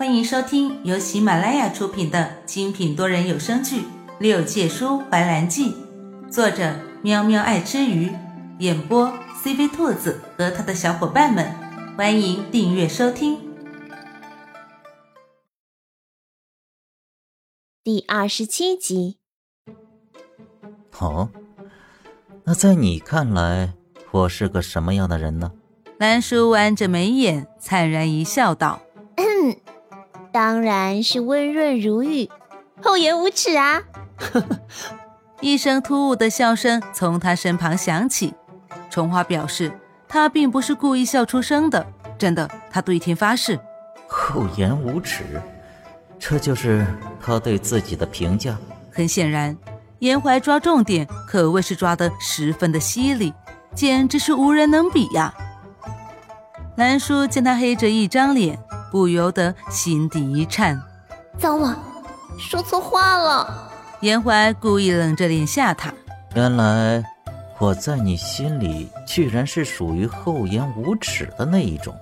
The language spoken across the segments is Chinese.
欢迎收听由喜马拉雅出品的精品多人有声剧《六界书怀兰记》，作者喵喵爱吃鱼，演播 CV 兔子和他的小伙伴们。欢迎订阅收听。第二十七集。哦，那在你看来，我是个什么样的人呢？兰叔弯着眉眼，灿然一笑，道。当然是温润如玉、厚颜无耻啊！一声突兀的笑声从他身旁响起。春花表示，他并不是故意笑出声的，真的，他对天发誓。厚颜无耻，这就是他对自己的评价。很显然，严怀抓重点可谓是抓得十分的犀利，简直是无人能比呀！兰叔见他黑着一张脸。不由得心底一颤，糟了，说错话了。严怀故意冷着脸吓他。原来我在你心里居然是属于厚颜无耻的那一种。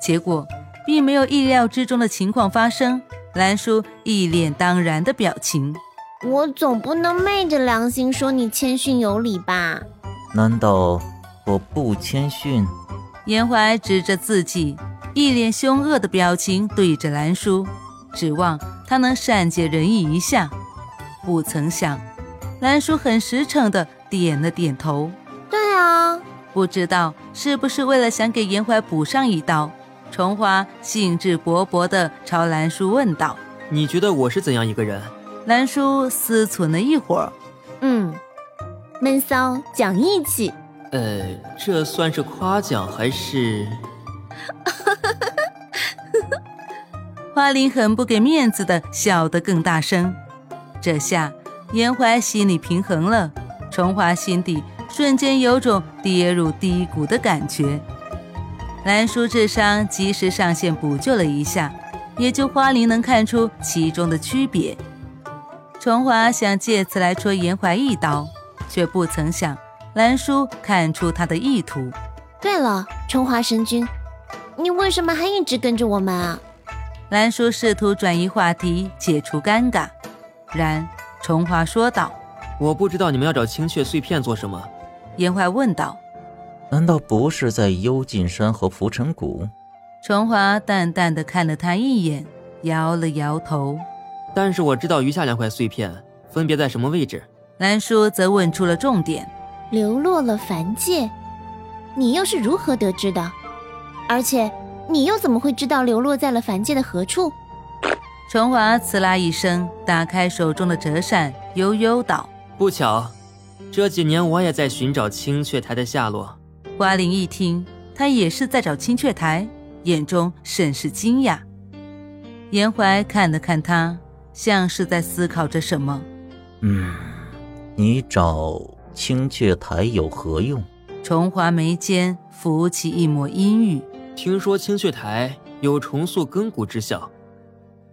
结果并没有意料之中的情况发生。兰叔一脸当然的表情。我总不能昧着良心说你谦逊有礼吧？难道我不谦逊？严怀指着自己。一脸凶恶的表情对着兰叔，指望他能善解人意一下。不曾想，兰叔很实诚的点了点头。对啊，不知道是不是为了想给严怀补上一刀，重花兴致勃勃的朝兰叔问道：“你觉得我是怎样一个人？”兰叔思忖了一会儿，嗯，闷骚讲义气。呃，这算是夸奖还是？花灵很不给面子的笑得更大声，这下严怀心里平衡了，重华心底瞬间有种跌入低谷的感觉。兰叔智商及时上线补救了一下，也就花灵能看出其中的区别。重华想借此来戳严怀一刀，却不曾想兰叔看出他的意图。对了，重华神君，你为什么还一直跟着我们啊？兰叔试图转移话题，解除尴尬。然重华说道：“我不知道你们要找青雀碎片做什么。”严怀问道：“难道不是在幽禁山和浮尘谷？”重华淡淡的看了他一眼，摇了摇头。但是我知道余下两块碎片分别在什么位置。兰叔则问出了重点：“流落了凡界，你又是如何得知的？而且……”你又怎么会知道流落在了凡界的何处？重华呲啦一声，打开手中的折扇，悠悠道：“不巧，这几年我也在寻找青雀台的下落。”花灵一听，他也是在找青雀台，眼中甚是惊讶。严怀看了看他，像是在思考着什么。嗯，你找青雀台有何用？重华眉间浮起一抹阴郁。听说青雀台有重塑根骨之效，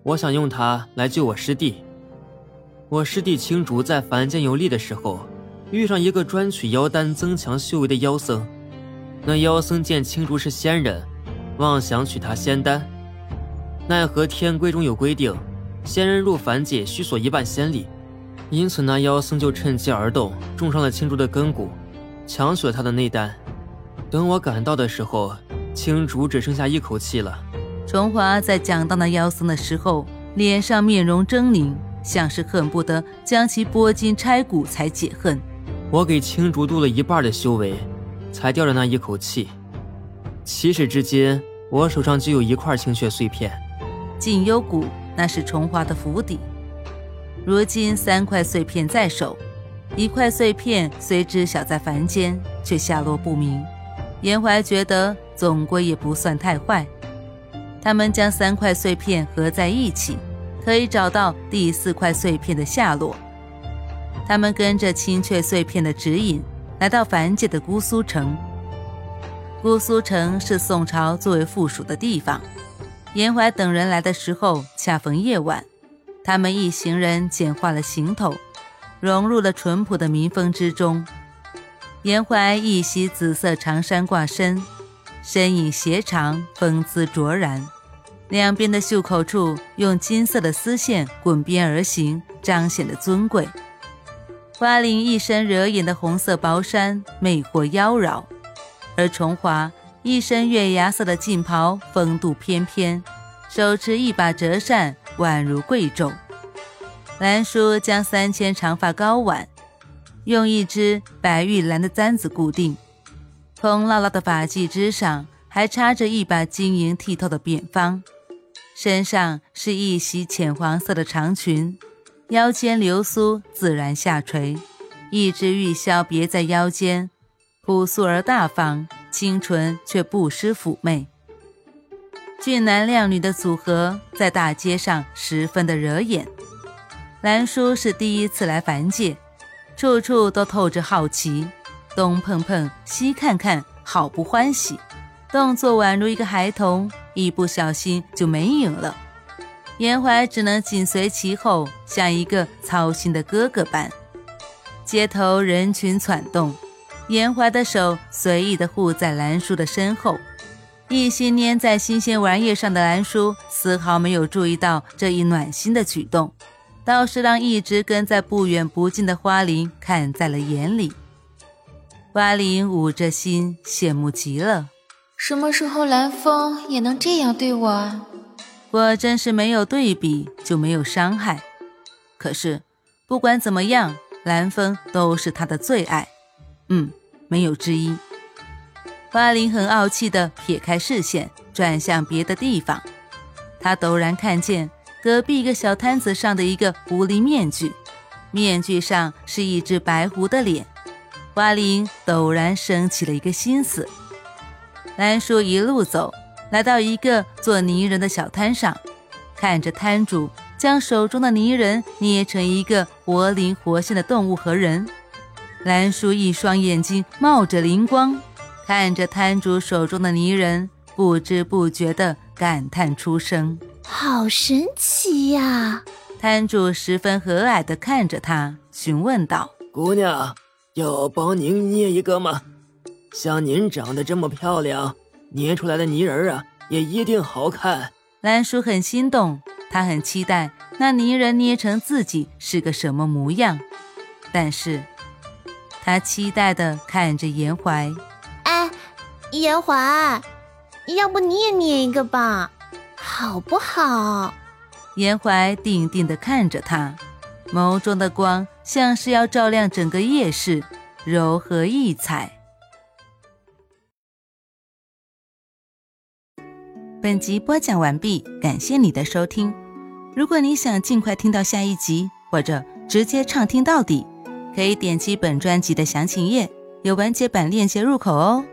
我想用它来救我师弟。我师弟青竹在凡间游历的时候，遇上一个专取妖丹增强修为的妖僧。那妖僧见青竹是仙人，妄想取他仙丹，奈何天规中有规定，仙人入凡界需索一半仙力，因此那妖僧就趁机而动，重伤了青竹的根骨，抢取了他的内丹。等我赶到的时候。青竹只剩下一口气了。重华在讲到那妖僧的时候，脸上面容狰狞，像是恨不得将其剥筋拆骨才解恨。我给青竹渡了一半的修为，才吊着那一口气。起始至今，我手上只有一块青血碎片。静幽谷那是重华的府邸，如今三块碎片在手，一块碎片虽知晓在凡间，却下落不明。严怀觉得。总归也不算太坏。他们将三块碎片合在一起，可以找到第四块碎片的下落。他们跟着青雀碎片的指引，来到凡界的姑苏城。姑苏城是宋朝作为附属的地方。严怀等人来的时候，恰逢夜晚，他们一行人简化了行头，融入了淳朴的民风之中。严怀一袭紫色长衫挂身。身影斜长，风姿卓然，两边的袖口处用金色的丝线滚边而行，彰显的尊贵。花翎一身惹眼的红色薄衫，魅惑妖娆；而重华一身月牙色的劲袍，风度翩翩，手持一把折扇，宛如贵重。兰叔将三千长发高挽，用一只白玉兰的簪子固定，蓬拉拉的发髻之上还插着一把晶莹剔透的扁方，身上是一袭浅黄色的长裙。腰间流苏自然下垂，一只玉箫别在腰间，朴素而大方，清纯却不失妩媚。俊男靓女的组合在大街上十分的惹眼。兰叔是第一次来凡界，处处都透着好奇，东碰碰，西看看，好不欢喜，动作宛如一个孩童，一不小心就没影了。严怀只能紧随其后，像一个操心的哥哥般。街头人群攒动，严怀的手随意地护在兰叔的身后，一心粘在新鲜玩意上的兰叔丝毫没有注意到这一暖心的举动，倒是让一直跟在不远不近的花灵看在了眼里。花林捂着心，羡慕极了。什么时候蓝风也能这样对我？我真是没有对比就没有伤害，可是不管怎么样，蓝风都是他的最爱，嗯，没有之一。花林很傲气地撇开视线，转向别的地方。他陡然看见隔壁一个小摊子上的一个狐狸面具，面具上是一只白狐的脸。花灵陡然升起了一个心思。兰叔一路走。来到一个做泥人的小摊上，看着摊主将手中的泥人捏成一个活灵活现的动物和人，兰叔一双眼睛冒着灵光，看着摊主手中的泥人，不知不觉地感叹出声：“好神奇呀！”摊主十分和蔼地看着他，询问道：“姑娘，要帮您捏一个吗？像您长得这么漂亮。”捏出来的泥人啊，也一定好看。兰叔很心动，他很期待那泥人捏成自己是个什么模样。但是，他期待的看着严怀。哎，严怀，要不你也捏一个吧，好不好？严怀定定的看着他，眸中的光像是要照亮整个夜市，柔和异彩。本集播讲完毕，感谢你的收听。如果你想尽快听到下一集，或者直接畅听到底，可以点击本专辑的详情页，有完结版链接入口哦。